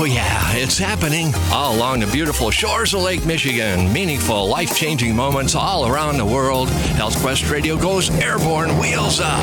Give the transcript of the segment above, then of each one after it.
Oh, yeah, it's happening all along the beautiful shores of Lake Michigan. Meaningful, life changing moments all around the world. Health Quest Radio goes airborne, wheels up.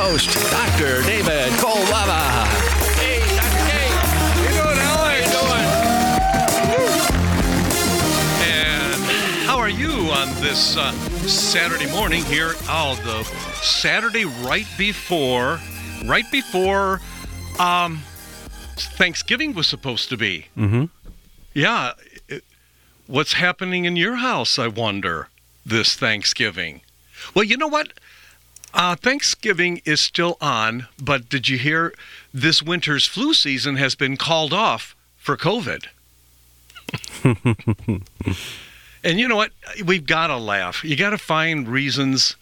host, Dr. David Kolbaba. Hey, Dr. K. How you doing, How Alex? you doing? And how are you on this uh, Saturday morning here? Oh, the Saturday right before, right before um, Thanksgiving was supposed to be. Mm-hmm. Yeah. it- what's happening in your house, I wonder, this Thanksgiving? Well, you know what? Uh, Thanksgiving is still on, but did you hear this winter's flu season has been called off for COVID? and you know what? We've got to laugh. You got to find reasons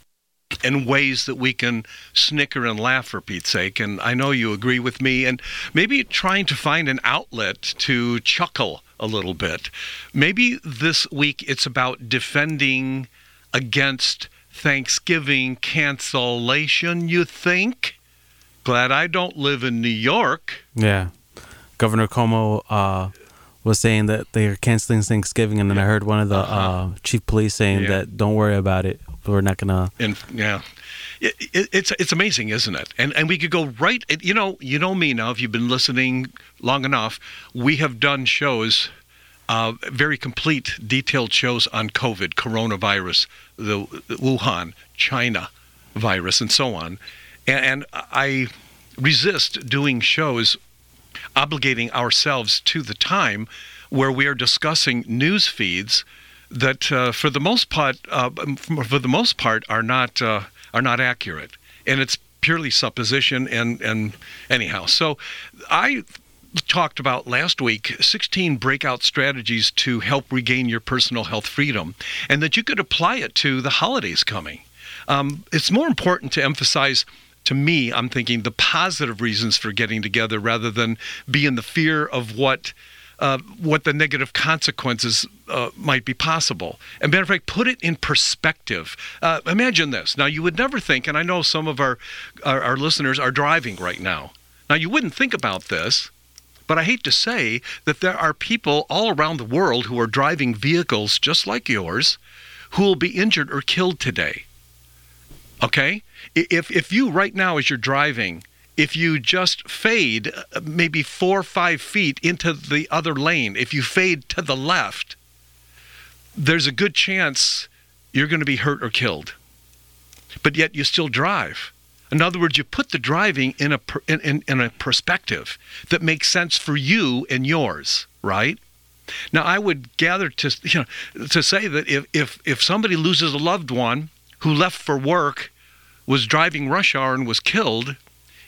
and ways that we can snicker and laugh for Pete's sake. And I know you agree with me. And maybe trying to find an outlet to chuckle a little bit. Maybe this week it's about defending against Thanksgiving cancellation, you think? Glad I don't live in New York. Yeah. Governor Cuomo uh, was saying that they're canceling Thanksgiving, and then I heard one of the uh chief police saying Yeah. that don't worry about it. We're not gonna. And yeah, it, it, it's it's amazing, isn't it? And and we could go right. You know, you know me now. If you've been listening long enough, we have done shows, uh, very complete, detailed shows on COVID, coronavirus, the, Wuhan, China virus, and so on. And, and I resist doing shows obligating ourselves to the time where we are discussing news feeds that, uh, for the most part, uh, for the most part, are not uh, are not accurate, and it's purely supposition. And and anyhow, so I talked about last week 16 breakout strategies to help regain your personal health freedom, and that you could apply it to the holidays coming. Um, it's more important to emphasize to me, I'm thinking the positive reasons for getting together rather than be in the fear of what uh, what the negative consequences uh, might be possible. And matter of fact, put it in perspective. Uh, imagine this. Now, you would never think, and I know some of our, our our listeners are driving right now. Now, you wouldn't think about this. But I hate to say that there are people all around the world who are driving vehicles just like yours who will be injured or killed today. Okay? If if you right now as you're driving, if you just fade uh, maybe 4 or 5 feet into the other lane, if you fade to the left, there's a good chance you're going to be hurt or killed. But yet you still drive. In other words, you put the driving in a in, in, in a perspective that makes sense for you and yours, right? Now, I would gather to you know to say that if if if somebody loses a loved one who left for work, was driving rush hour and was killed,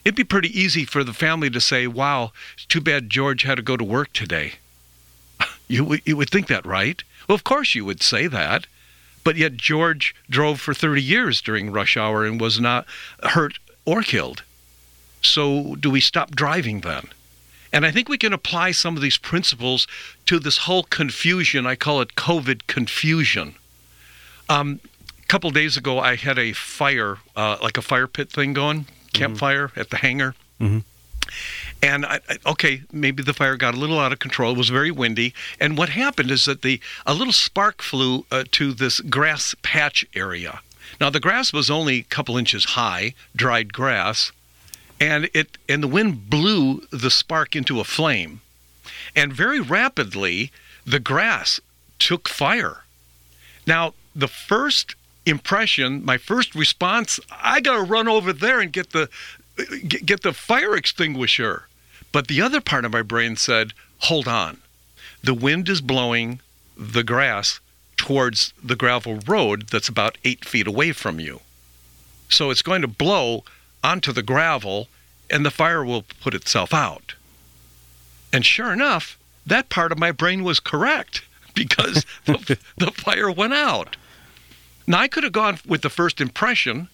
it'd be pretty easy for the family to say, "Wow, it's too bad George had to go to work today." You you would think that, right? Well, of course you would say that. But yet George drove for 30 years during rush hour and was not hurt or killed. So do we stop driving then? And I think we can apply some of these principles to this whole confusion. I call it COVID confusion. Um, a couple days ago, I had a fire, uh, like a fire pit thing going, campfire at the hangar. And I, I, okay, maybe the fire got a little out of control. It was very windy, and what happened is that the a little spark flew uh, to this grass patch area. Now the grass was only a couple inches high, dried grass, and it and the wind blew the spark into a flame. and very rapidly the grass took fire. Now, the first impression, my first response, I got to run over there and get the get, get the fire extinguisher. But the other part of my brain said, "Hold on. The wind is blowing the grass towards the gravel road that's about 8 feet away from you. So it's going to blow onto the gravel and the fire will put itself out." And sure enough, that part of my brain was correct because the, the fire went out. Now, I could have gone with the first impression,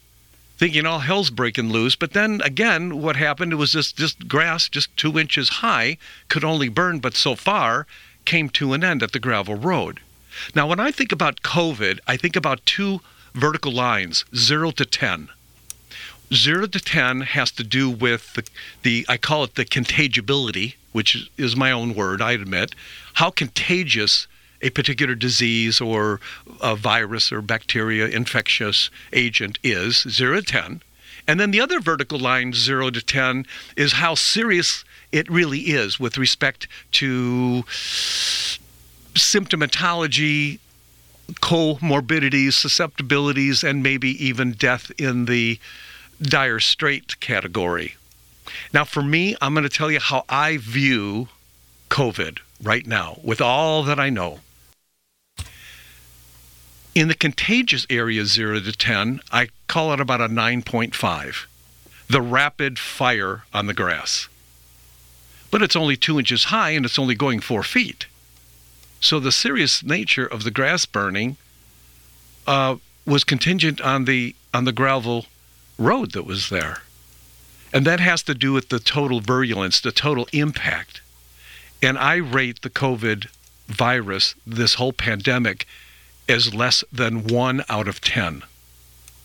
thinking all hell's breaking loose, but then again, what happened was this—just grass, just two inches high, could only burn, but so far came to an end at the gravel road. Now, when I think about COVID, I think about two vertical lines, zero to 10. Zero to 10 has to do with the, the I call it the contagibility, which is my own word, I admit. How contagious a particular disease or a virus or bacteria infectious agent is, 0 to 10. And then the other vertical line, 0 to 10, is how serious it really is with respect to symptomatology, comorbidities, susceptibilities, and maybe even death in the dire strait category. Now, for me, I'm going to tell you how I view COVID right now with all that I know. In the contagious area, 0 to 10, I call it about a 9.5. The rapid fire on the grass. But it's only two inches high and it's only going four feet. So the serious nature of the grass burning uh, was contingent on the on the gravel road that was there. And that has to do with the total virulence, the total impact. And I rate the COVID virus, this whole pandemic, as less than one out of 10.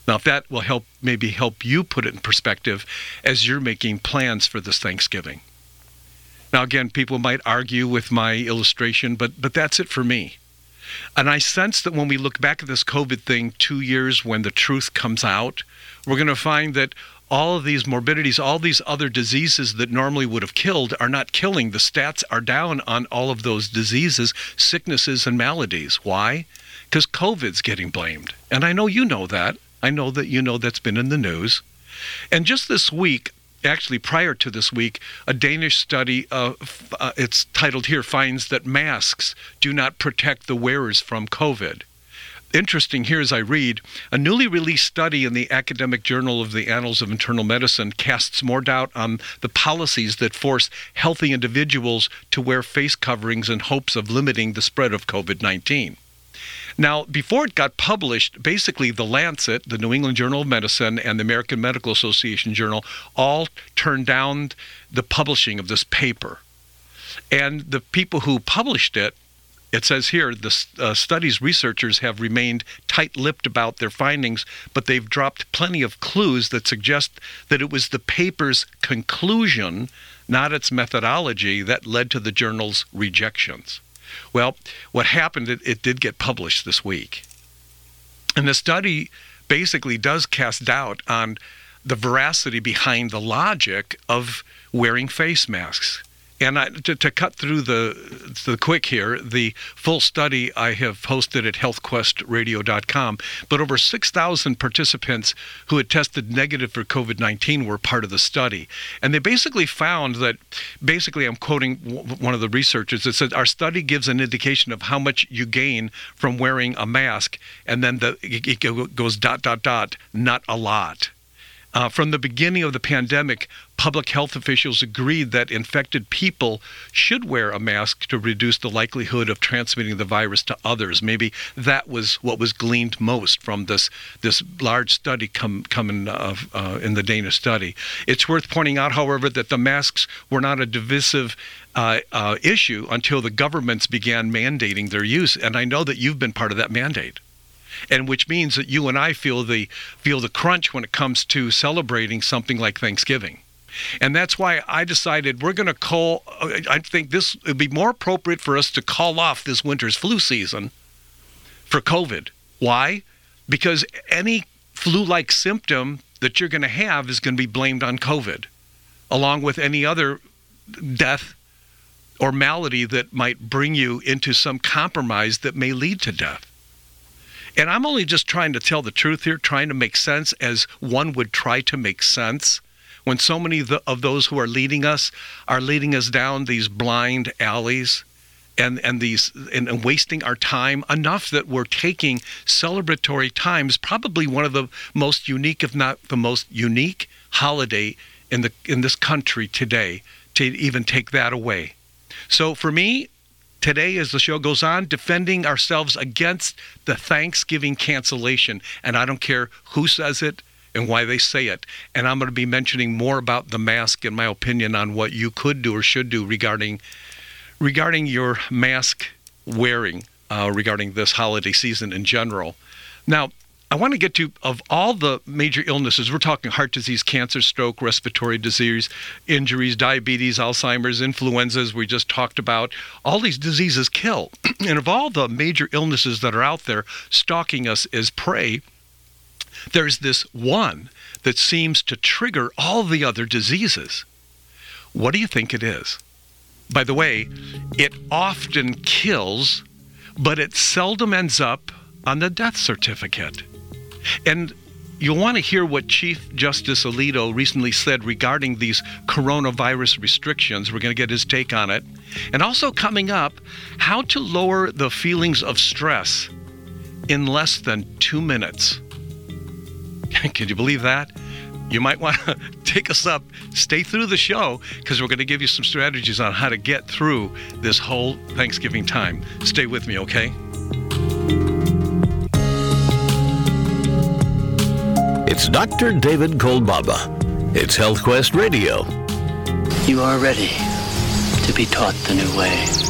Now, if that will help, maybe help you put it in perspective as you're making plans for this Thanksgiving. Now, again, people might argue with my illustration, but, but that's it for me. And I sense that when we look back at this COVID thing two years when the truth comes out, we're going to find that all of these morbidities, all these other diseases that normally would have killed are not killing. The stats are down on all of those diseases, sicknesses, and maladies. Why? Because COVID's getting blamed. And I know you know that. I know that you know that's been in the news. And just this week, actually prior to this week, a Danish study, uh, uh, it's titled here, finds that masks do not protect the wearers from COVID interesting here as I read a newly released study in the Academic Journal of the Annals of Internal Medicine casts more doubt on the policies that force healthy individuals to wear face coverings in hopes of limiting the spread of COVID 19. Now, before it got published, basically the Lancet, the New England Journal of Medicine, and the American Medical Association Journal all turned down the publishing of this paper. And the people who published it it says here the uh, study's researchers have remained tight lipped about their findings, but they've dropped plenty of clues that suggest that it was the paper's conclusion, not its methodology, that led to the journal's rejections. Well, what happened, it, it did get published this week. And the study basically does cast doubt on the veracity behind the logic of wearing face masks. And I, to, to, cut through the the quick here, the full study I have posted at healthquestradio.com. But over 6,000 participants who had tested negative for COVID-19 were part of the study, and they basically found that, basically, I'm quoting one of the researchers that said our study gives an indication of how much you gain from wearing a mask, and then the it goes dot dot dot, not a lot. Uh, from the beginning of the pandemic, public health officials agreed that infected people should wear a mask to reduce the likelihood of transmitting the virus to others. Maybe that was what was gleaned most from this this large study come, coming uh, uh, in the Danish study. It's worth pointing out, however, that the masks were not a divisive uh, uh, issue until the governments began mandating their use, and I know that you've been part of that mandate and which means that you and I feel the feel the crunch when it comes to celebrating something like Thanksgiving. And that's why I decided we're going to call. I think this would be more appropriate for us to call off this winter's flu season for COVID. Why? Because any flu like symptom that you're going to have is going to be blamed on COVID, along with any other death or malady that might bring you into some compromise that may lead to death. And I'm only just trying to tell the truth here, trying to make sense as one would try to make sense when so many of those who are leading us are leading us down these blind alleys and and these and, and, wasting our time enough that we're taking celebratory times probably one of the most unique if not the most unique holiday in the in this country today to even take that away. So for me today as the show goes on defending ourselves against the thanksgiving cancellation and i don't care who says it and why they say it. And I'm going to be mentioning more about the mask and my opinion on what you could do or should do regarding regarding your mask wearing uh, regarding this holiday season in general. Now, I want to get to of all the major illnesses. We're talking heart disease, cancer, stroke, respiratory disease, injuries, diabetes, Alzheimer's, influenzas. We just talked about all these diseases kill, and of all the major illnesses that are out there stalking us as prey, there's this one that seems to trigger all the other diseases. What do you think it is? By the way, it often kills, but it seldom ends up on the death certificate. And you'll want to hear what Chief Justice Alito recently said regarding these coronavirus restrictions. We're going to get his take on it. And also coming up, how to lower the feelings of stress in less than two minutes. Can you believe that? You might want to take us up, stay through the show, because we're going to give you some strategies on how to get through this whole Thanksgiving time. Stay with me, okay? It's Dr. David Kolbaba. It's HealthQuest Radio. You are ready to be taught the new way.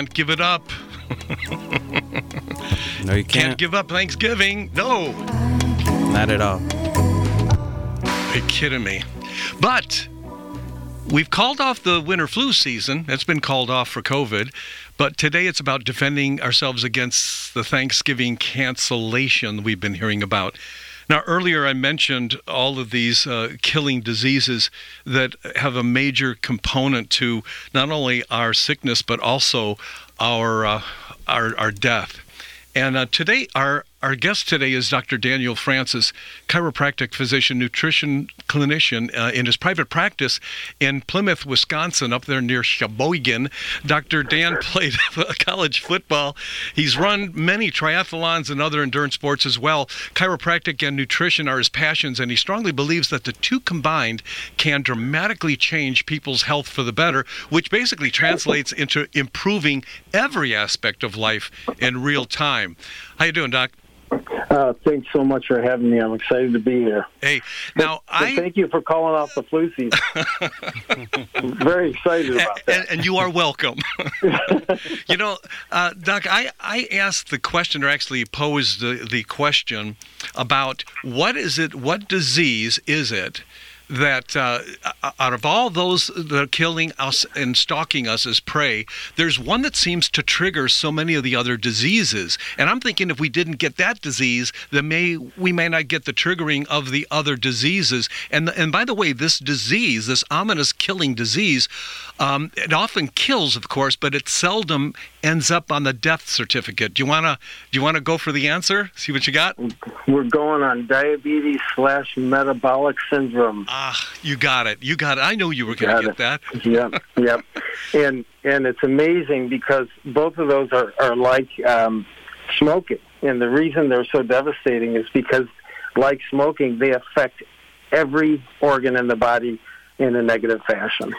Can't give it up. no, you can't. Can't give up Thanksgiving. No. Not at all. Are you kidding me? But we've called off the winter flu season. It's been called off for COVID. But today it's about defending ourselves against the Thanksgiving cancellation we've been hearing about. Now, earlier I mentioned all of these uh, killing diseases that have a major component to not only our sickness but also our uh, our, our death. And uh, today, our our guest today is Dr. Daniel Francis, chiropractic physician, nutrition clinician uh, in his private practice in Plymouth, Wisconsin, up there near Sheboygan. Dr. Dan played college football. He's run many triathlons and other endurance sports as well. Chiropractic and nutrition are his passions, and he strongly believes that the two combined can dramatically change people's health for the better, which basically translates into improving every aspect of life in real time. How you doing, Doc? Uh, thanks so much for having me. I'm excited to be here. Hey, now but, I thank you for calling off the flu season. very excited about that. And, and you are welcome. you know, uh, Doc, I I asked the question, or actually posed the the question about what is it? What disease is it? That uh, out of all those that are killing us and stalking us as prey, there's one that seems to trigger so many of the other diseases. And I'm thinking if we didn't get that disease, then may we may not get the triggering of the other diseases. And and by the way, this disease, this ominous killing disease, um, it often kills, of course, but it seldom ends up on the death certificate. Do you wanna do you wanna go for the answer? See what you got? We're going on diabetes slash metabolic syndrome. Ah, you got it. You got it. I know you were going to get that. yep, yep. And and it's amazing because both of those are are like um, smoking, and the reason they're so devastating is because, like smoking, they affect every organ in the body in a negative fashion.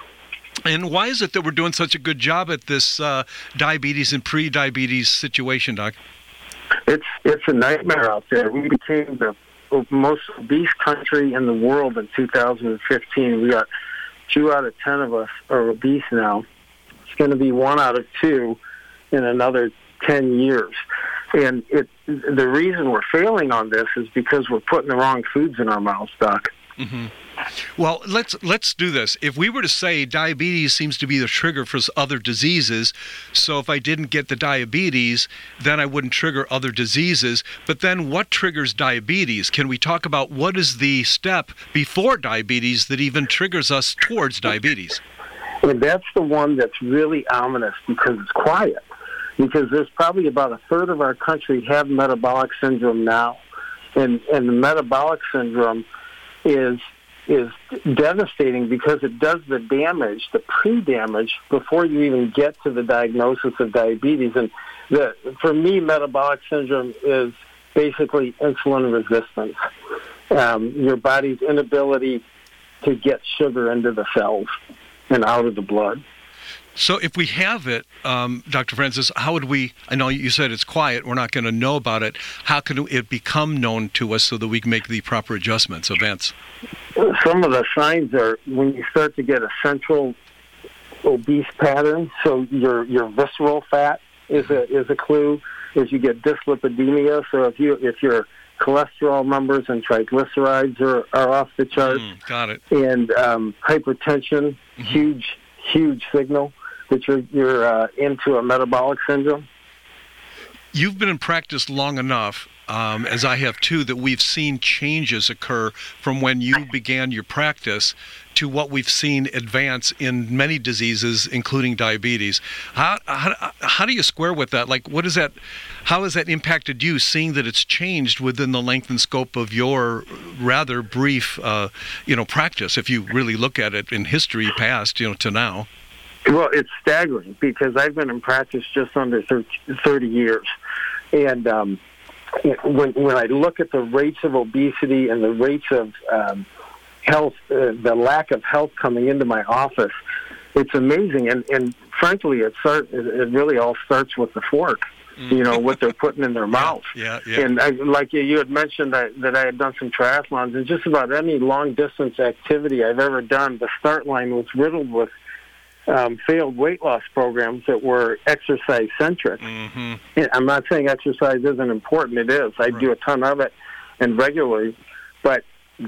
And why is it that we're doing such a good job at this uh, diabetes and pre-diabetes situation, Doc? It's it's a nightmare out there. We became the most obese country in the world in 2015. We got two out of ten of us are obese now. It's going to be one out of two in another 10 years. And it the reason we're failing on this is because we're putting the wrong foods in our mouths, Doc. Mm-hmm. Well, let's let's do this. If we were to say diabetes seems to be the trigger for other diseases, so if I didn't get the diabetes, then I wouldn't trigger other diseases. But then what triggers diabetes? Can we talk about what is the step before diabetes that even triggers us towards diabetes? And that's the one that's really ominous because it's quiet. Because there's probably about a third of our country have metabolic syndrome now. And and the metabolic syndrome is is devastating because it does the damage, the pre-damage, before you even get to the diagnosis of diabetes. And the, for me, metabolic syndrome is basically insulin resistance, um, your body's inability to get sugar into the cells and out of the blood. So, if we have it, um, Dr. Francis, how would we? I know you said it's quiet, we're not going to know about it. How can it become known to us so that we can make the proper adjustments, events? Some of the signs are when you start to get a central obese pattern, so your, your visceral fat is a, is a clue. As you get dyslipidemia, so if you if your cholesterol numbers and triglycerides are, are off the charts, mm, got it, and um, hypertension, mm-hmm. huge huge signal that you're you're uh, into a metabolic syndrome? You've been in practice long enough, um, as I have too, that we've seen changes occur from when you began your practice to what we've seen advance in many diseases, including diabetes. How, how, how do you square with that? Like, what is that? How has that impacted you, seeing that it's changed within the length and scope of your rather brief, uh, you know, practice? If you really look at it in history past, you know, to now. Well, it's staggering because I've been in practice just under 30 years. And um, when, when I look at the rates of obesity and the rates of um, health, uh, the lack of health coming into my office, it's amazing. And, and frankly, it, start, it really all starts with the fork. Mm. You know what they're putting in their mouth. Yeah, yeah. And I, like you had mentioned that, that I had done some triathlons, and just about any long distance activity I've ever done, the start line was riddled with um, failed weight loss programs that were exercise centric. Mm-hmm. I'm not saying exercise isn't important. It is. I right. do a ton of it and regularly, but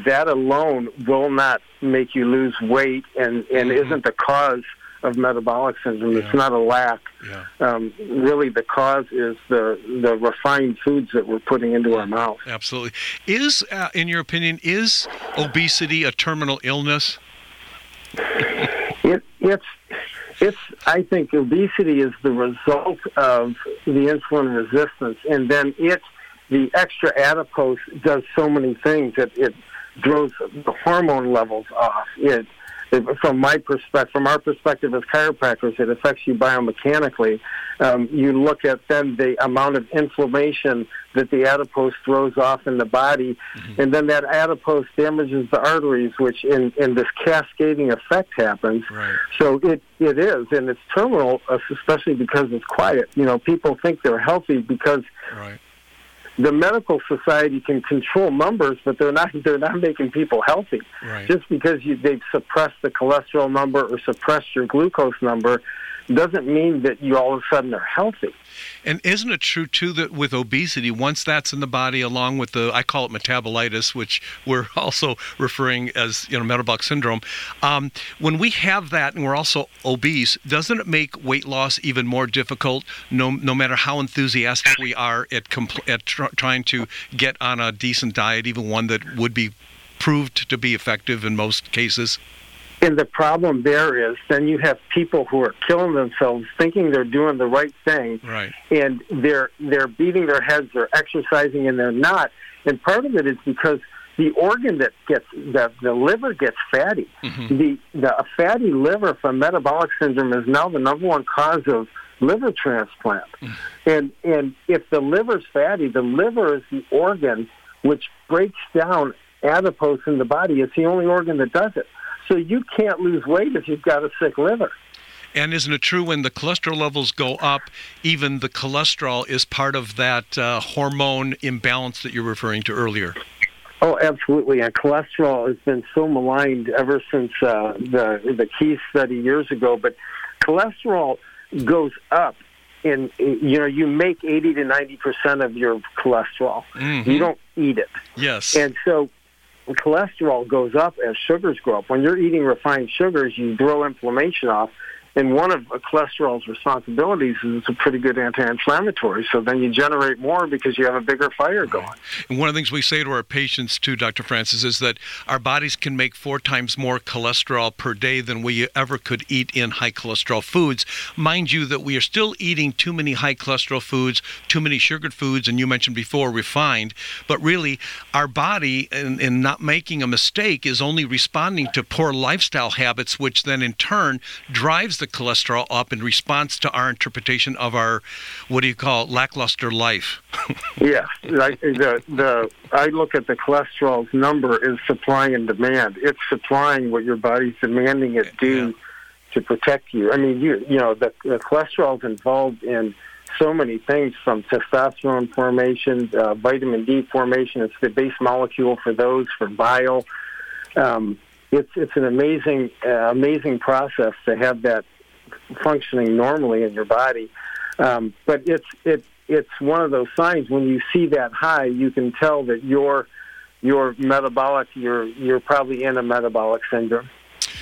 that alone will not make you lose weight and, and mm-hmm. isn't the cause of metabolic syndrome. Yeah. It's not a lack. Yeah. Um, really, the cause is the the refined foods that we're putting into our mouth. Absolutely. Is, uh, in your opinion, is obesity a terminal illness? It, it's it's I think obesity is the result of the insulin resistance, and then it the extra adipose does so many things that it throws the hormone levels off. It from my perspective, from our perspective as chiropractors, it affects you biomechanically. Um, you look at then the amount of inflammation that the adipose throws off in the body, mm-hmm. and then that adipose damages the arteries, which in, in this cascading effect happens. Right. So it, it is, and it's terminal, especially because it's quiet. You know, people think they're healthy because right the medical society can control numbers, but they're not they're not making people healthy. Right. Just because you, they've suppressed the cholesterol number or suppressed your glucose number doesn't mean that you all of a sudden are healthy. And isn't it true too that with obesity, once that's in the body, along with the I call it metabolitis, which we're also referring as you know metabolic syndrome, um, when we have that and we're also obese, doesn't it make weight loss even more difficult? No, no matter how enthusiastic we are at compl- at tr- trying to get on a decent diet, even one that would be proved to be effective in most cases. And the problem there is then you have people who are killing themselves thinking they're doing the right thing. Right. And they're they're beating their heads, they're exercising and they're not. And part of it is because the organ that gets the the liver gets fatty. Mm-hmm. The the a fatty liver from metabolic syndrome is now the number one cause of liver transplant. Mm. And and if the liver's fatty, the liver is the organ which breaks down adipose in the body. It's the only organ that does it. So you can't lose weight if you've got a sick liver. And isn't it true when the cholesterol levels go up, even the cholesterol is part of that uh, hormone imbalance that you're referring to earlier? Oh, absolutely. And cholesterol has been so maligned ever since uh, the the Keys study years ago. But cholesterol goes up, and you know you make eighty to ninety percent of your cholesterol. Mhm. You don't eat it, Yes. and so cholesterol goes up as sugars go up. When you're eating refined sugars, you throw inflammation off. And one of cholesterol's responsibilities is it's a pretty good anti-inflammatory. So then you generate more because you have a bigger fire going. And one of the things we say to our patients, too, Dr. Francis, is that our bodies can make four times more cholesterol per day than we ever could eat in high cholesterol foods. Mind you, that we are still eating too many high cholesterol foods, too many sugared foods, and you mentioned before refined. But really, our body, in, in not making a mistake, is only responding to poor lifestyle habits, which then in turn drives the cholesterol up in response to our interpretation of our, what do you call it, lackluster life. Yeah, like the the I look at the cholesterol's number is supply and demand. It's supplying what your body's demanding it do to protect you. I mean, you you know the, the cholesterol's involved in so many things from testosterone formation, uh, vitamin D formation. It's the base molecule for those for bile. Um, it's it's an amazing uh, amazing process to have that functioning normally in your body. Um, but it's it it's one of those signs when you see that high, you can tell that you're metabolic. You're you're probably in a metabolic syndrome.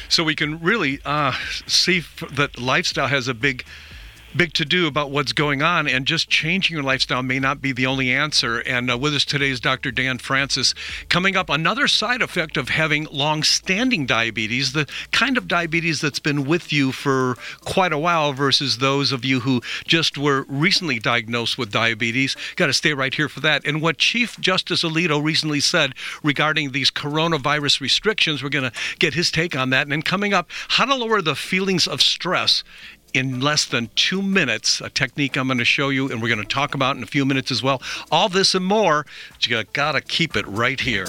So we can really uh, see that lifestyle has a big, big to do about what's going on, and just changing your lifestyle may not be the only answer. And uh, with us today is Dr. Dan Francis. Coming up, another side effect of having long-standing diabetes, the kind of diabetes that's been with you for quite a while, versus those of you who just were recently diagnosed with diabetes. Got to stay right here for that. And what Chief Justice Alito recently said regarding these coronavirus restrictions, we're going to get his take on that. And then coming up, how to lower the feelings of stress in less than two minutes. A technique I'm going to show you, and we're going to talk about in a few minutes as well. All this and more, you got to keep it right here.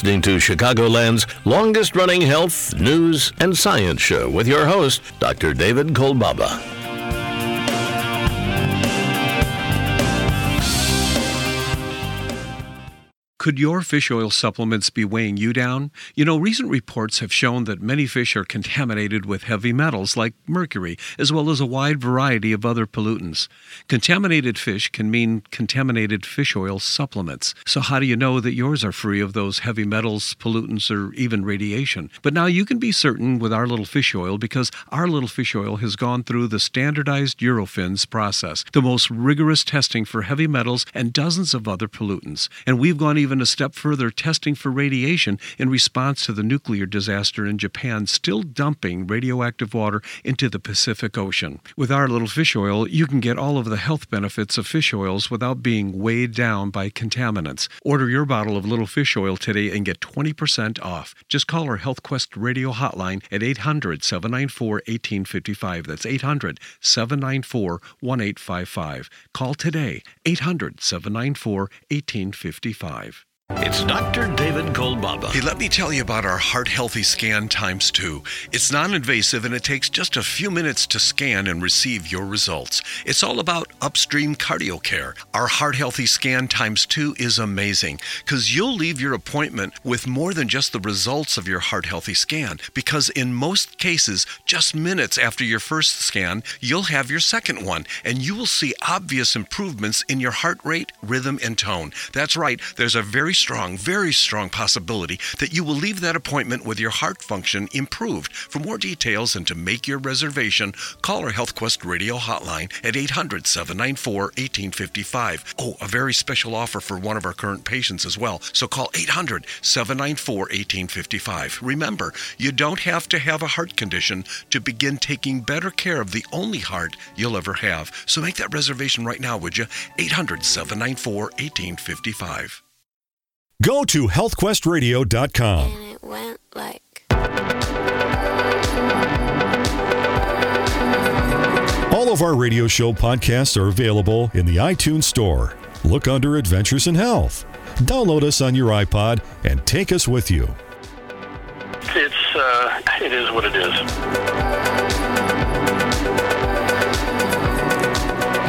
Listening to Chicagoland's longest running health, news, and science show with your host, Dr. David Kolbaba. Could your fish oil supplements be weighing you down? You know, recent reports have shown that many fish are contaminated with heavy metals like mercury, as well as a wide variety of other pollutants. Contaminated fish can mean contaminated fish oil supplements. So, how do you know that yours are free of those heavy metals, pollutants, or even radiation? But now you can be certain with our little fish oil because our little fish oil has gone through the standardized Eurofins process, the most rigorous testing for heavy metals and dozens of other pollutants. And we've gone even a step further, testing for radiation in response to the nuclear disaster in Japan, still dumping radioactive water into the Pacific Ocean. With our little fish oil, you can get all of the health benefits of fish oils without being weighed down by contaminants. Order your bottle of little fish oil today and get 20% off. Just call our HealthQuest radio hotline at 800 794 1855. That's 800 794 1855. Call today 800 794 1855. It's Dr. David Kolbaba. Hey, let me tell you about our Heart Healthy Scan times two. It's non invasive and it takes just a few minutes to scan and receive your results. It's all about upstream cardio care. Our Heart Healthy Scan times two is amazing because you'll leave your appointment with more than just the results of your Heart Healthy Scan. Because in most cases, just minutes after your first scan, you'll have your second one and you will see obvious improvements in your heart rate, rhythm, and tone. That's right, there's a very strong, very strong possibility that you will leave that appointment with your heart function improved. For more details and to make your reservation, call our HealthQuest radio hotline at 800 794 1855. Oh, a very special offer for one of our current patients as well. So call 800 794 1855. Remember, you don't have to have a heart condition to begin taking better care of the only heart you'll ever have. So make that reservation right now, would you? 800 794 1855. Go to healthquestradio.com. And it went like. All of our radio show podcasts are available in the iTunes Store. Look under Adventures in Health. Download us on your iPod and take us with you. It's uh, it is what it is.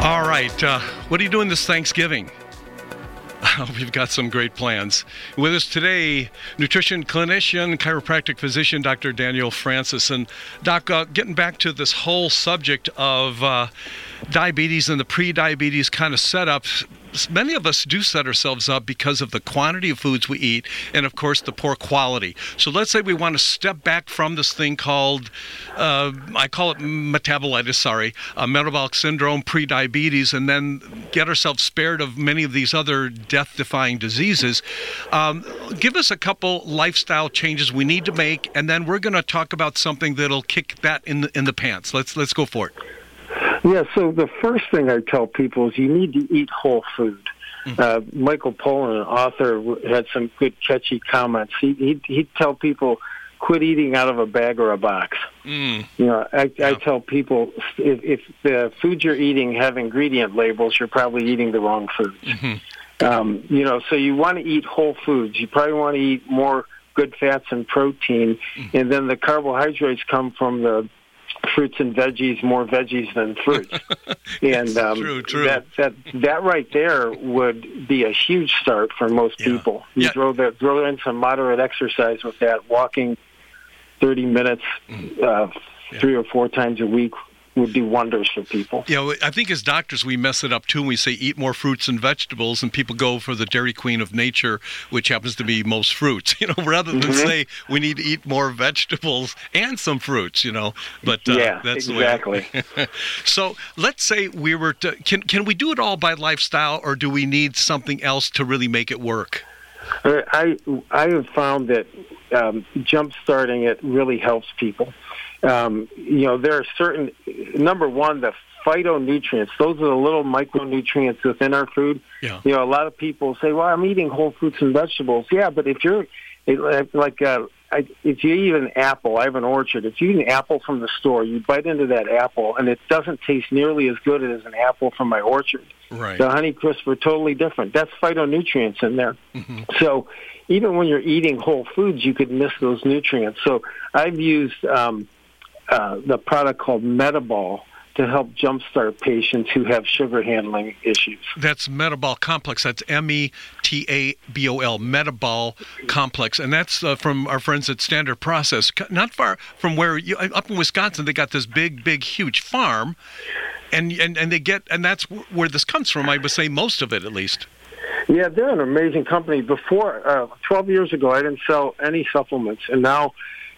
All right. Uh, what are you doing this Thanksgiving? We've got some great plans. With us today, nutrition clinician, chiropractic physician, Dr. Daniel Francis. And, Doc, uh, getting back to this whole subject of uh, diabetes and the pre diabetes kind of setup, many of us do set ourselves up because of the quantity of foods we eat and, of course, the poor quality. So let's say we want to step back from this thing called, uh, I call it metabolitis, sorry, uh, metabolic syndrome, prediabetes, and then get ourselves spared of many of these other death defying diseases. Um, give us a couple lifestyle changes we need to make, and then we're going to talk about something that'll kick that in the, in the pants. Let's, let's go for it. Yeah, so the first thing I tell people is you need to eat whole food. Uh, Michael Pollan, an author, had some good catchy comments. He, he'd, he'd tell people, quit eating out of a bag or a box. Mm. You know, I, I tell people if, if the foods you're eating have ingredient labels, you're probably eating the wrong foods. Um, you know, so you want to eat whole foods. You probably want to eat more good fats and protein, and then the carbohydrates come from the fruits and veggies, more veggies than fruits. and um, True, true. that that that right there would be a huge start for most Yeah. people. You Yeah. throw that throw in some moderate exercise with that, walking thirty minutes, Mm-hmm. uh, three or four times a week would do wonders for people. You know, I think as doctors we mess it up too. We say eat more fruits and vegetables, and people go for the Dairy Queen of nature, which happens to be most fruits. You know, rather than say we need to eat more vegetables and some fruits. You know, but uh, yeah, that's exactly. the way. so let's say we were to can can we do it all by lifestyle, or do we need something else to really make it work? Uh, I I have found that um, jump starting it really helps people. Um, you know, there are certain number one the phytonutrients. Those are the little micronutrients within our food. Yeah. You know, a lot of people say, "Well, I'm eating whole fruits and vegetables." Yeah, but if you're it, like uh, I, if you eat an apple, I have an orchard. If you eat an apple from the store, you bite into that apple, and it doesn't taste nearly as good as an apple from my orchard. Right. The Honey Crisp are totally different. That's phytonutrients in there. So even when you're eating whole foods, you could miss those nutrients. So I've used um, uh, the product called Metabol to help jumpstart patients who have sugar handling issues. That's Metabol Complex. That's M E T A B O L, Metabol Complex. And that's uh, from our friends at Standard Process. Not far from where you, uh, up in Wisconsin, they got this big, big, huge farm. And, and, and they get, and that's where this comes from. I would say most of it, at least. Yeah, they're an amazing company. Before uh, 12 years ago, I didn't sell any supplements, and now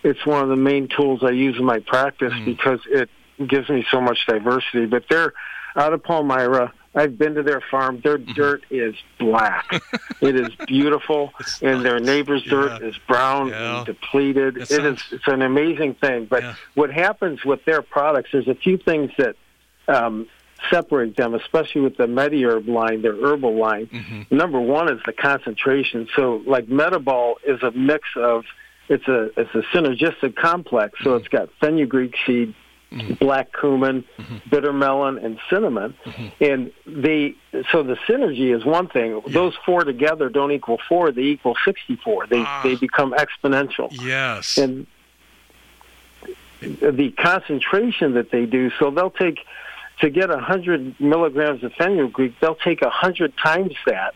it's one of the main tools I use in my practice because it gives me so much diversity. But they're out of Palmyra. I've been to their farm. Their Mm-hmm. dirt is black. it is beautiful, and their neighbor's dirt Yeah. is brown Yeah. and depleted. That It is sounds- it's an amazing thing. But Yeah. what happens with their products? There's a few things that um, separate them, especially with the MediHerb line, their herbal line. Mm-hmm. Number one is the concentration. So, like Metabol is a mix of it's a it's a synergistic complex. So mm-hmm. it's got fenugreek seed, mm-hmm. black cumin, mm-hmm. bitter melon, and cinnamon. And they so the synergy is one thing. Those four together don't equal four; they equal sixty-four. They Ah. they become exponential Yes. and the concentration that they do. So they'll take to get 100 milligrams of fenugreek, they'll take 100 times that,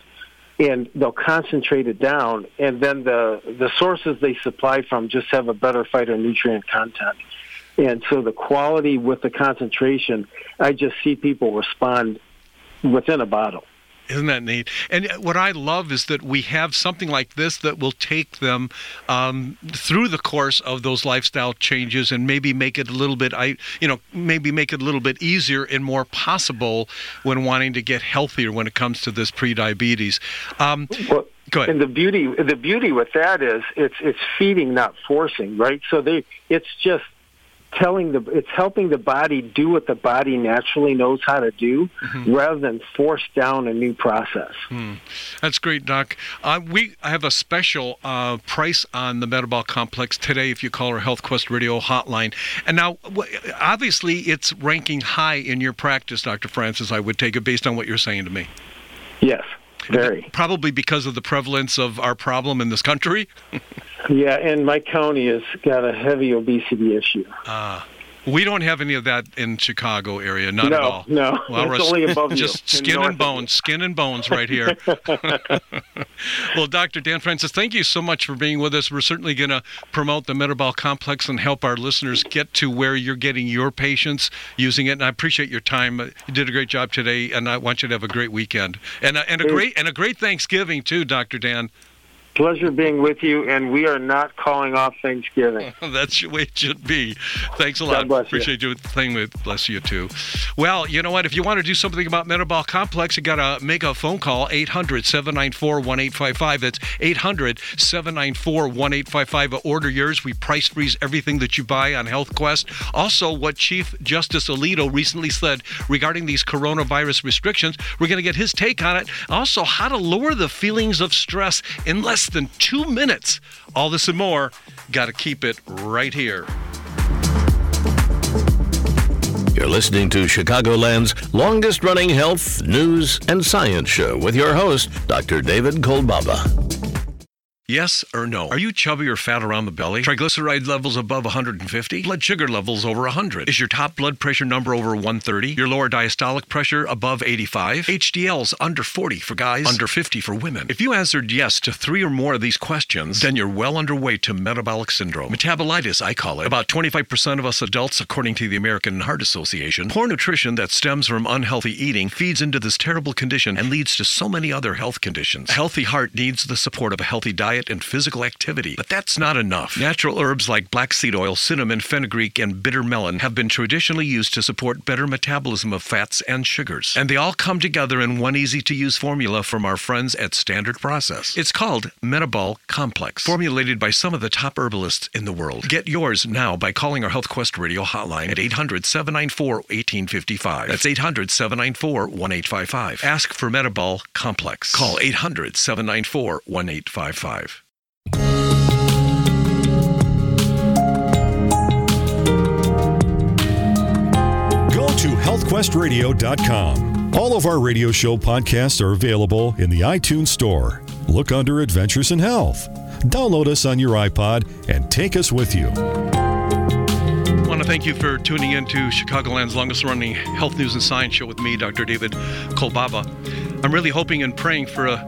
and they'll concentrate it down. And then the the sources they supply from just have a better phytonutrient content. And so the quality with the concentration, I just see people respond within a bottle. Isn't that neat? And what I love is that we have something like this that will take them um, through the course of those lifestyle changes and maybe make it a little bit, I, you know, maybe make it a little bit easier and more possible when wanting to get healthier when it comes to this pre-diabetes. Um, Well, Go ahead. And the beauty, the beauty with that is it's it's feeding, not forcing, right? So they, it's just telling the, it's helping the body do what the body naturally knows how to do, Mm-hmm. rather than force down a new process. That's great, Doc. Uh, we have a special uh, price on the Metabolic Complex today if you call our Health Quest Radio hotline. And now, obviously, it's ranking high in your practice, Dr. Francis, I would take it based on what you're saying to me. Yes, very. Probably because of the prevalence of our problem in this country. Yeah, and my county has got a heavy obesity issue. Ah. We don't have any of that in Chicago area, not No, at all. no. It's only above just in skin and bones, skin and bones right here. well, Dr. Dan Francis, thank you so much for being with us. We're certainly going to promote the Metabolic Complex and help our listeners get to where you're getting your patients using it. And I appreciate your time. You did a great job today, and I want you to have a great weekend and a, and a great and a great Thanksgiving too, Dr. Dan. Pleasure being with you, and we are not calling off Thanksgiving. That's the way it should be. Thanks a lot. God bless you. Appreciate you. Thing with bless you too. Well, you know what? If you want to do something about Metabolic Complex, you got to make a phone call 800-794-1855. That's 800-794-1855. Order yours. We price freeze everything that you buy on Health Quest. Also, what Chief Justice Alito recently said regarding these coronavirus restrictions, we're going to get his take on it. Also, how to lower the feelings of stress in less than 2 minutes. All this and more. Got to keep it right here. You're listening to Chicagoland's longest running health, news, and science show with your host, Dr. David Kolbaba. Yes or no? Are you chubby or fat around the belly? Triglyceride levels above 150? Blood sugar levels over 100? Is your top blood pressure number over 130? Your lower diastolic pressure above 85? HDL's under 40 for guys, under 50 for women. If you answered yes to three or more of these questions, then you're well underway to metabolic syndrome. Metabolitis, I call it. About 25% of us adults, according to the American Heart Association, poor nutrition that stems from unhealthy eating feeds into this terrible condition and leads to so many other health conditions. A healthy heart needs the support of a healthy diet and physical activity, but that's not enough. Natural herbs like black seed oil, cinnamon, fenugreek, and bitter melon have been traditionally used to support better metabolism of fats and sugars. And they all come together in one easy to use formula from our friends at Standard Process. It's called Metabol Complex, formulated by some of the top herbalists in the world. Get yours now by calling our Health Quest radio hotline at 800 794 1855. That's 800 794 1855. Ask for Metabol Complex. Call 800 794 1855. To All of our radio show podcasts are available in the iTunes Store. Look under Adventures in Health. Download us on your iPod and take us with you. I want to thank you for tuning in to Chicagoland's longest running health news and science show with me, Dr. David Kolbaba. I'm really hoping and praying for a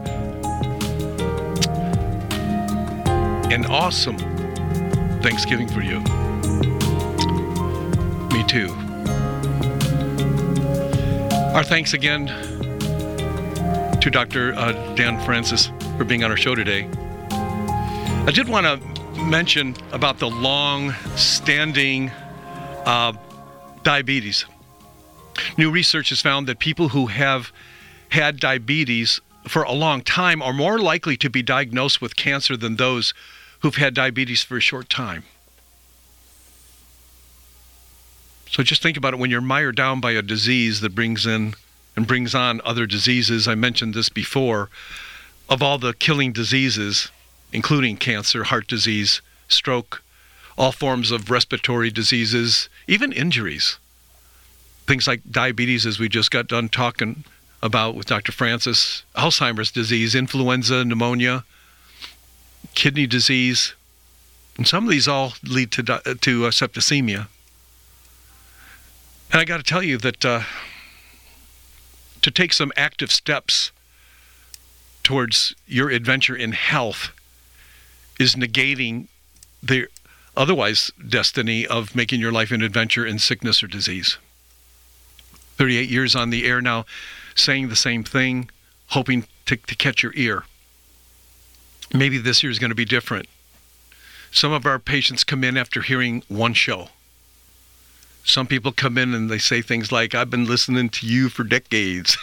an awesome Thanksgiving for you. Me too. Our thanks again to Dr. Uh, Dan Francis for being on our show today. I did want to mention about the long standing uh, diabetes. New research has found that people who have had diabetes for a long time are more likely to be diagnosed with cancer than those who've had diabetes for a short time. So just think about it when you're mired down by a disease that brings in and brings on other diseases. I mentioned this before. Of all the killing diseases, including cancer, heart disease, stroke, all forms of respiratory diseases, even injuries. Things like diabetes, as we just got done talking about with Dr. Francis, Alzheimer's disease, influenza, pneumonia, kidney disease, and some of these all lead to, to uh, septicemia. And I got to tell you that uh, to take some active steps towards your adventure in health is negating the otherwise destiny of making your life an adventure in sickness or disease. 38 years on the air now, saying the same thing, hoping to, to catch your ear. Maybe this year is going to be different. Some of our patients come in after hearing one show. Some people come in and they say things like, I've been listening to you for decades,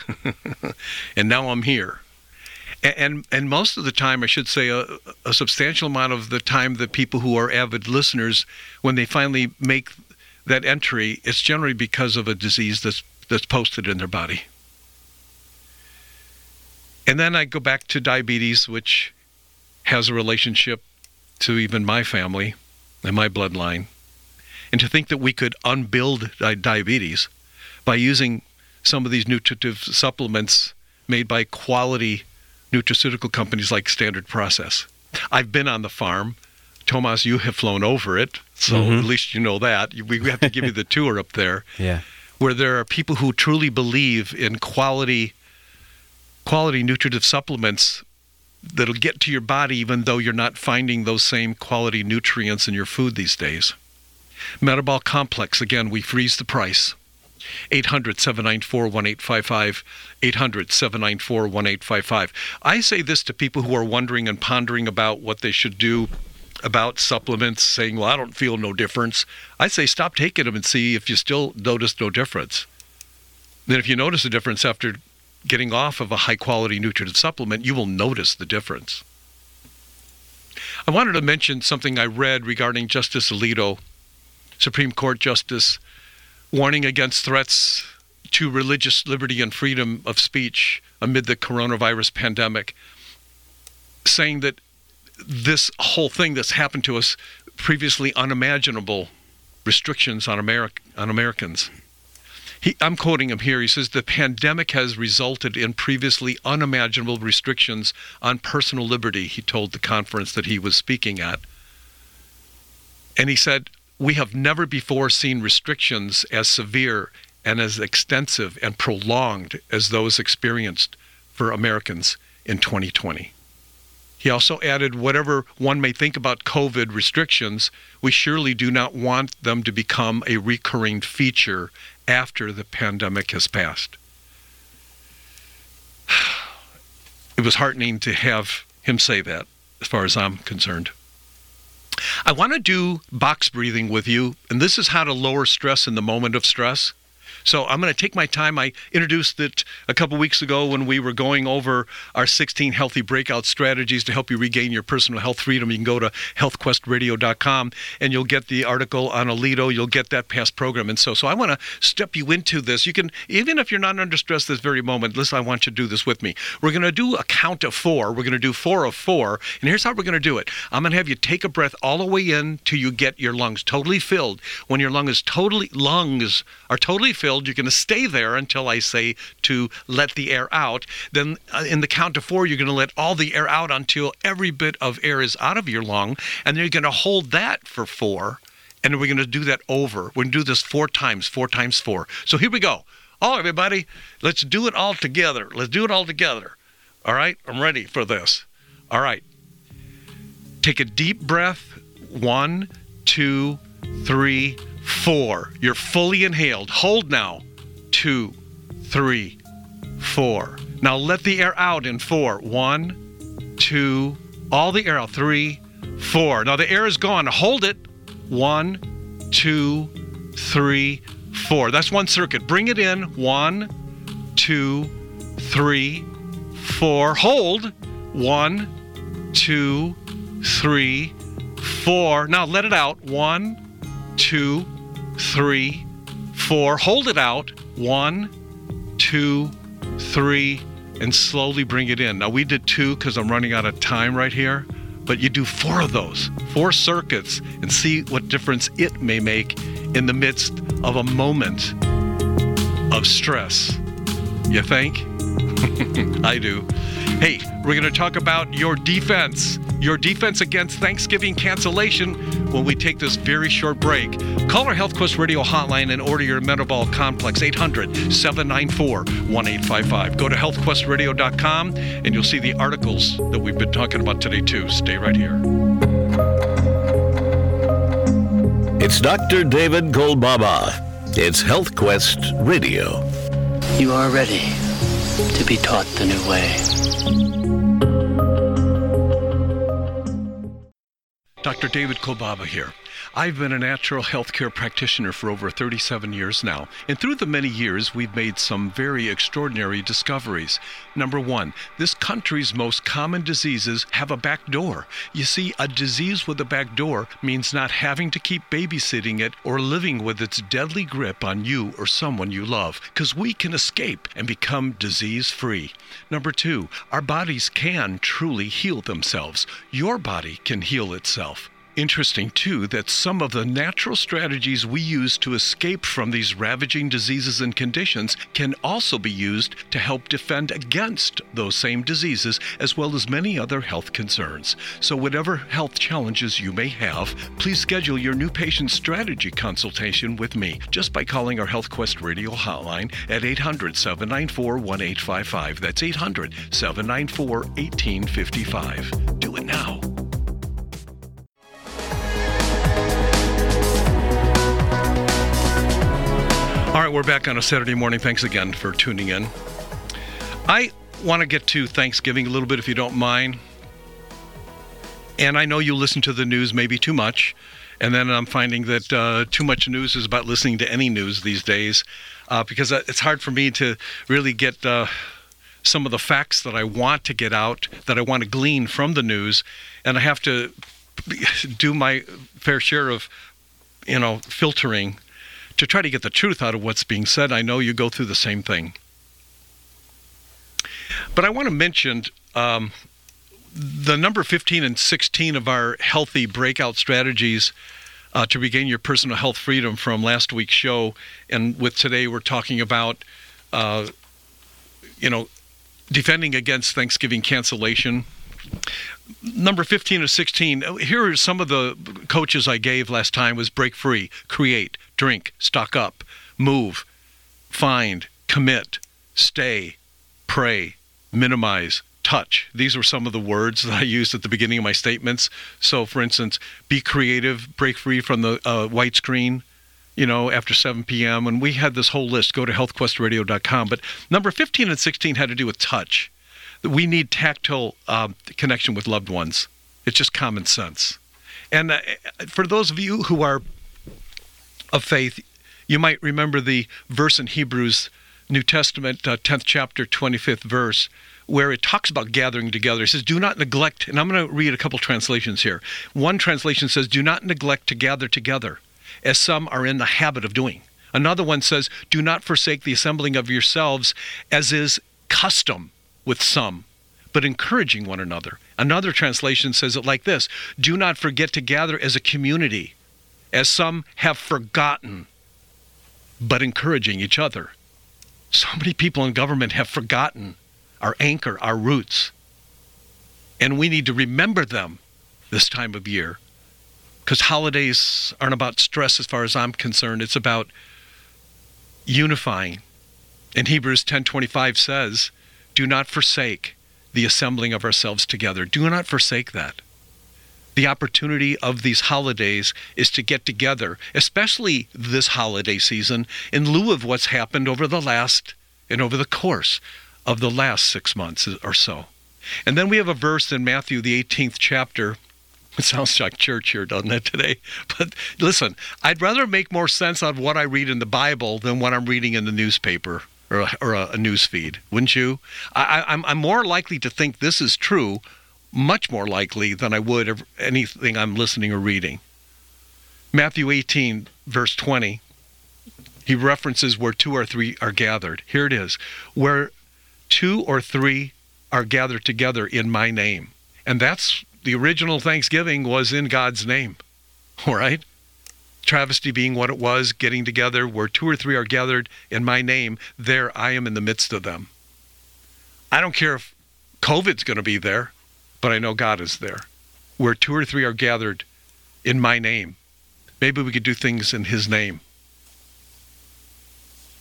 and now I'm here. And, and most of the time, I should say, a, a substantial amount of the time, the people who are avid listeners, when they finally make that entry, it's generally because of a disease that's that's posted in their body. And then I go back to diabetes, which has a relationship to even my family and my bloodline. And to think that we could unbuild diabetes by using some of these nutritive supplements made by quality nutraceutical companies like Standard Process. I've been on the farm. Tomas, you have flown over it, so mm-hmm. at least you know that. We have to give you the tour up there. Yeah. Where there are people who truly believe in quality quality nutritive supplements that'll get to your body even though you're not finding those same quality nutrients in your food these days. Metabol Complex, again, we freeze the price. 800 794 1855. 800 794 1855. I say this to people who are wondering and pondering about what they should do about supplements, saying, Well, I don't feel no difference. I say, stop taking them and see if you still notice no difference. Then, if you notice a difference after getting off of a high quality nutritive supplement, you will notice the difference. I wanted to mention something I read regarding Justice Alito, Supreme Court Justice, warning against threats to religious liberty and freedom of speech amid the coronavirus pandemic, saying that this whole thing that's happened to us previously unimaginable restrictions on America on Americans he, I'm quoting him here. He says the pandemic has resulted in previously unimaginable restrictions on personal liberty, he told the conference that he was speaking at. And he said, We have never before seen restrictions as severe and as extensive and prolonged as those experienced for Americans in 2020. He also added, whatever one may think about COVID restrictions, we surely do not want them to become a recurring feature after the pandemic has passed. It was heartening to have him say that, as far as I'm concerned. I want to do box breathing with you, and this is how to lower stress in the moment of stress. So I'm going to take my time. I introduced it a couple weeks ago when we were going over our 16 healthy breakout strategies to help you regain your personal health freedom. You can go to healthquestradio.com and you'll get the article on Alito. You'll get that past program. And so, so I want to step you into this. You can, even if you're not under stress this very moment, listen, I want you to do this with me. We're going to do a count of four. We're going to do four of four. And here's how we're going to do it. I'm going to have you take a breath all the way in till you get your lungs totally filled. When your lung is totally, lungs are totally filled, you're going to stay there until I say to let the air out. Then uh, in the count to four, you're going to let all the air out until every bit of air is out of your lung. And then you're going to hold that for four. And we're going to do that over. We're going to do this four times, four times four. So here we go. All right, everybody, let's do it all together. Let's do it all together. All right, I'm ready for this. All right. Take a deep breath. One, two, three, four. You're fully inhaled. Hold now. Two, three, four. Now let the air out in four. One, two, all the air out. Three, four. Now the air is gone. Hold it. One, two, three, four. That's one circuit. Bring it in. One, two, three, four. Hold. One, two, three, four. Now let it out. One, two, three, four. Hold it out. One, two, three, and slowly bring it in. Now we did two because I'm running out of time right here, but you do four of those, four circuits, and see what difference it may make in the midst of a moment of stress. You think? I do. Hey, we're going to talk about your defense, your defense against Thanksgiving cancellation when we take this very short break. Call our Health Quest Radio hotline and order your Metabol Complex 800 794 1855. Go to healthquestradio.com and you'll see the articles that we've been talking about today, too. Stay right here. It's Dr. David Kolbaba. It's Health Quest Radio. You are ready to be taught the new way. Dr. David Kolbaba here. I've been a natural healthcare practitioner for over 37 years now, and through the many years, we've made some very extraordinary discoveries. Number one, this country's most common diseases have a back door. You see, a disease with a back door means not having to keep babysitting it or living with its deadly grip on you or someone you love, because we can escape and become disease free. Number two, our bodies can truly heal themselves. Your body can heal itself. Interesting, too, that some of the natural strategies we use to escape from these ravaging diseases and conditions can also be used to help defend against those same diseases, as well as many other health concerns. So, whatever health challenges you may have, please schedule your new patient strategy consultation with me just by calling our Health Quest radio hotline at 800 794 1855. That's 800 794 1855. Do it now. All right, we're back on a Saturday morning. Thanks again for tuning in. I want to get to Thanksgiving a little bit, if you don't mind. And I know you listen to the news maybe too much. And then I'm finding that uh, too much news is about listening to any news these days uh, because it's hard for me to really get uh, some of the facts that I want to get out, that I want to glean from the news. And I have to do my fair share of, you know, filtering to try to get the truth out of what's being said. I know you go through the same thing. But I want to mention um, the number 15 and 16 of our healthy breakout strategies uh, to regain your personal health freedom from last week's show. And with today, we're talking about, uh, you know, defending against Thanksgiving cancellation. Number 15 or 16, here are some of the coaches I gave last time was break free, create, drink, stock up, move, find, commit, stay, pray, minimize, touch. These were some of the words that I used at the beginning of my statements. So, for instance, be creative, break free from the uh, white screen, you know, after 7 p.m. And we had this whole list. Go to healthquestradio.com. But number 15 and 16 had to do with touch. We need tactile um, connection with loved ones. It's just common sense. And uh, for those of you who are of faith, you might remember the verse in Hebrews, New Testament, uh, 10th chapter, 25th verse, where it talks about gathering together. It says, Do not neglect, and I'm going to read a couple translations here. One translation says, Do not neglect to gather together, as some are in the habit of doing. Another one says, Do not forsake the assembling of yourselves, as is custom with some, but encouraging one another. Another translation says it like this Do not forget to gather as a community as some have forgotten, but encouraging each other. So many people in government have forgotten our anchor, our roots. And we need to remember them this time of year. Because holidays aren't about stress as far as I'm concerned. It's about unifying. And Hebrews 10:25 says, "Do not forsake the assembling of ourselves together. Do not forsake that." the opportunity of these holidays is to get together, especially this holiday season, in lieu of what's happened over the last and over the course of the last six months or so. And then we have a verse in Matthew, the 18th chapter, It sounds like church here, doesn't it, today? But listen, I'd rather make more sense out of what I read in the Bible than what I'm reading in the newspaper or a, or a, news feed, wouldn't you? I, I'm, I'm more likely to think this is true, much more likely than I would of anything I'm listening or reading. Matthew 18, verse 20, he references where two or three are gathered. Here it is where two or three are gathered together in my name. And that's the original Thanksgiving was in God's name. All right? Travesty being what it was, getting together where two or three are gathered in my name, there I am in the midst of them. I don't care if COVID's going to be there, but I know God is there. Where two or three are gathered in my name, maybe we could do things in His name.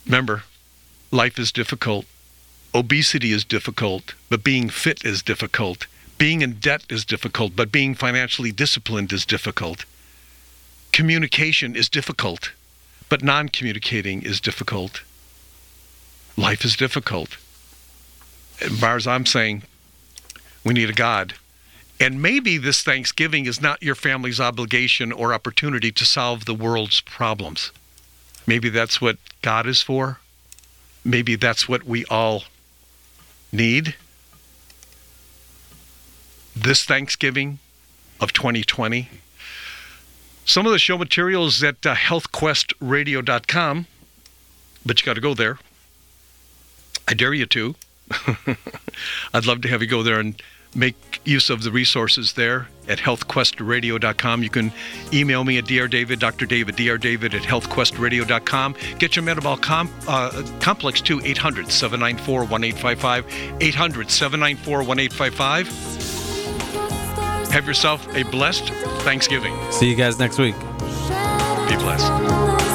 Remember, life is difficult. Obesity is difficult, but being fit is difficult. Being in debt is difficult, but being financially disciplined is difficult. Communication is difficult, but non communicating is difficult. Life is difficult. As far as I'm saying, we need a God. And maybe this Thanksgiving is not your family's obligation or opportunity to solve the world's problems. Maybe that's what God is for. Maybe that's what we all need. This Thanksgiving of 2020. Some of the show materials at uh, healthquestradio.com, but you got to go there. I dare you to. I'd love to have you go there and make use of the resources there at healthquestradio.com. You can email me at drdavid, Dr. David, drdavid at healthquestradio.com. Get your metabolic com- uh, complex to 800 794 1855. 800 794 1855. Have yourself a blessed Thanksgiving. See you guys next week. Be blessed.